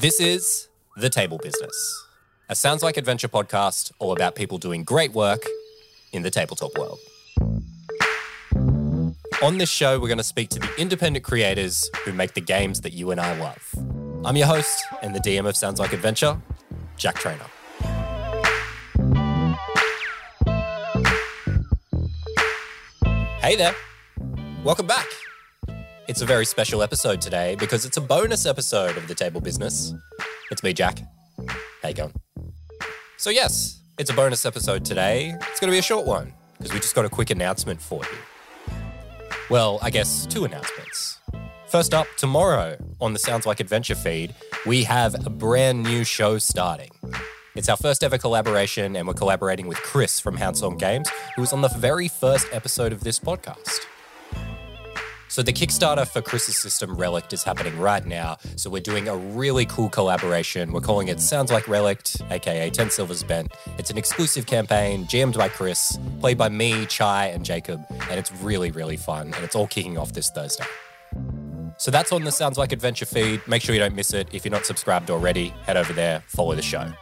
This is The Table Business, a Sounds Like Adventure podcast all about people doing great work in the tabletop world. On this show, we're going to speak to the independent creators who make the games that you and I love. I'm your host and the DM of Sounds Like Adventure, Jack Trainer. Hey there. Welcome back. It's a very special episode today because it's a bonus episode of The Table Business. It's me, Jack. How you going? So, yes, it's a bonus episode today. It's going to be a short one because we just got a quick announcement for you. Well, I guess two announcements. First up, tomorrow on the Sounds Like Adventure feed, we have a brand new show starting. It's our first ever collaboration, and we're collaborating with Chris from Houndsong Games, who was on the very first episode of this podcast. So, the Kickstarter for Chris's system Relict is happening right now. So, we're doing a really cool collaboration. We're calling it Sounds Like Relict, aka 10 Silvers Bent. It's an exclusive campaign, GM'd by Chris, played by me, Chai, and Jacob, and it's really, really fun. And it's all kicking off this Thursday. So that's on the Sounds Like Adventure feed. Make sure you don't miss it. If you're not subscribed already, head over there, follow the show.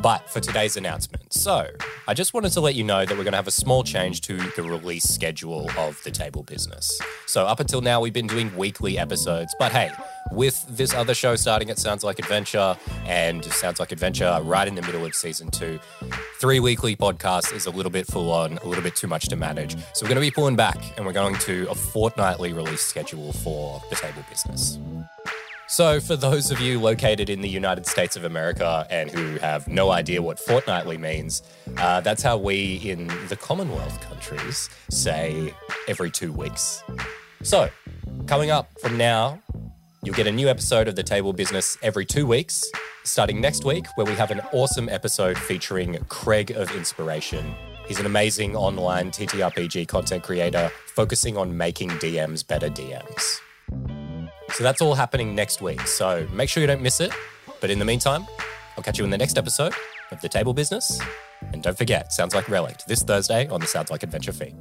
But for today's announcement, so I just wanted to let you know that we're going to have a small change to the release schedule of the table business. So up until now, we've been doing weekly episodes, but hey, with this other show starting at Sounds Like Adventure and Sounds Like Adventure right in the middle of season two, three weekly podcasts is a little bit full on, a little bit too much to manage. So we're going to be pulling back and we're going to a fortnightly release schedule for the table business. So, for those of you located in the United States of America and who have no idea what fortnightly means, uh, that's how we in the Commonwealth countries say every two weeks. So, coming up from now, you'll get a new episode of The Table Business every two weeks, starting next week, where we have an awesome episode featuring Craig of Inspiration. He's an amazing online TTRPG content creator focusing on making DMs better DMs. So that's all happening next week. So make sure you don't miss it. But in the meantime, I'll catch you in the next episode of The Table Business. And don't forget, Sounds Like Relict this Thursday on the Sounds Like Adventure feed.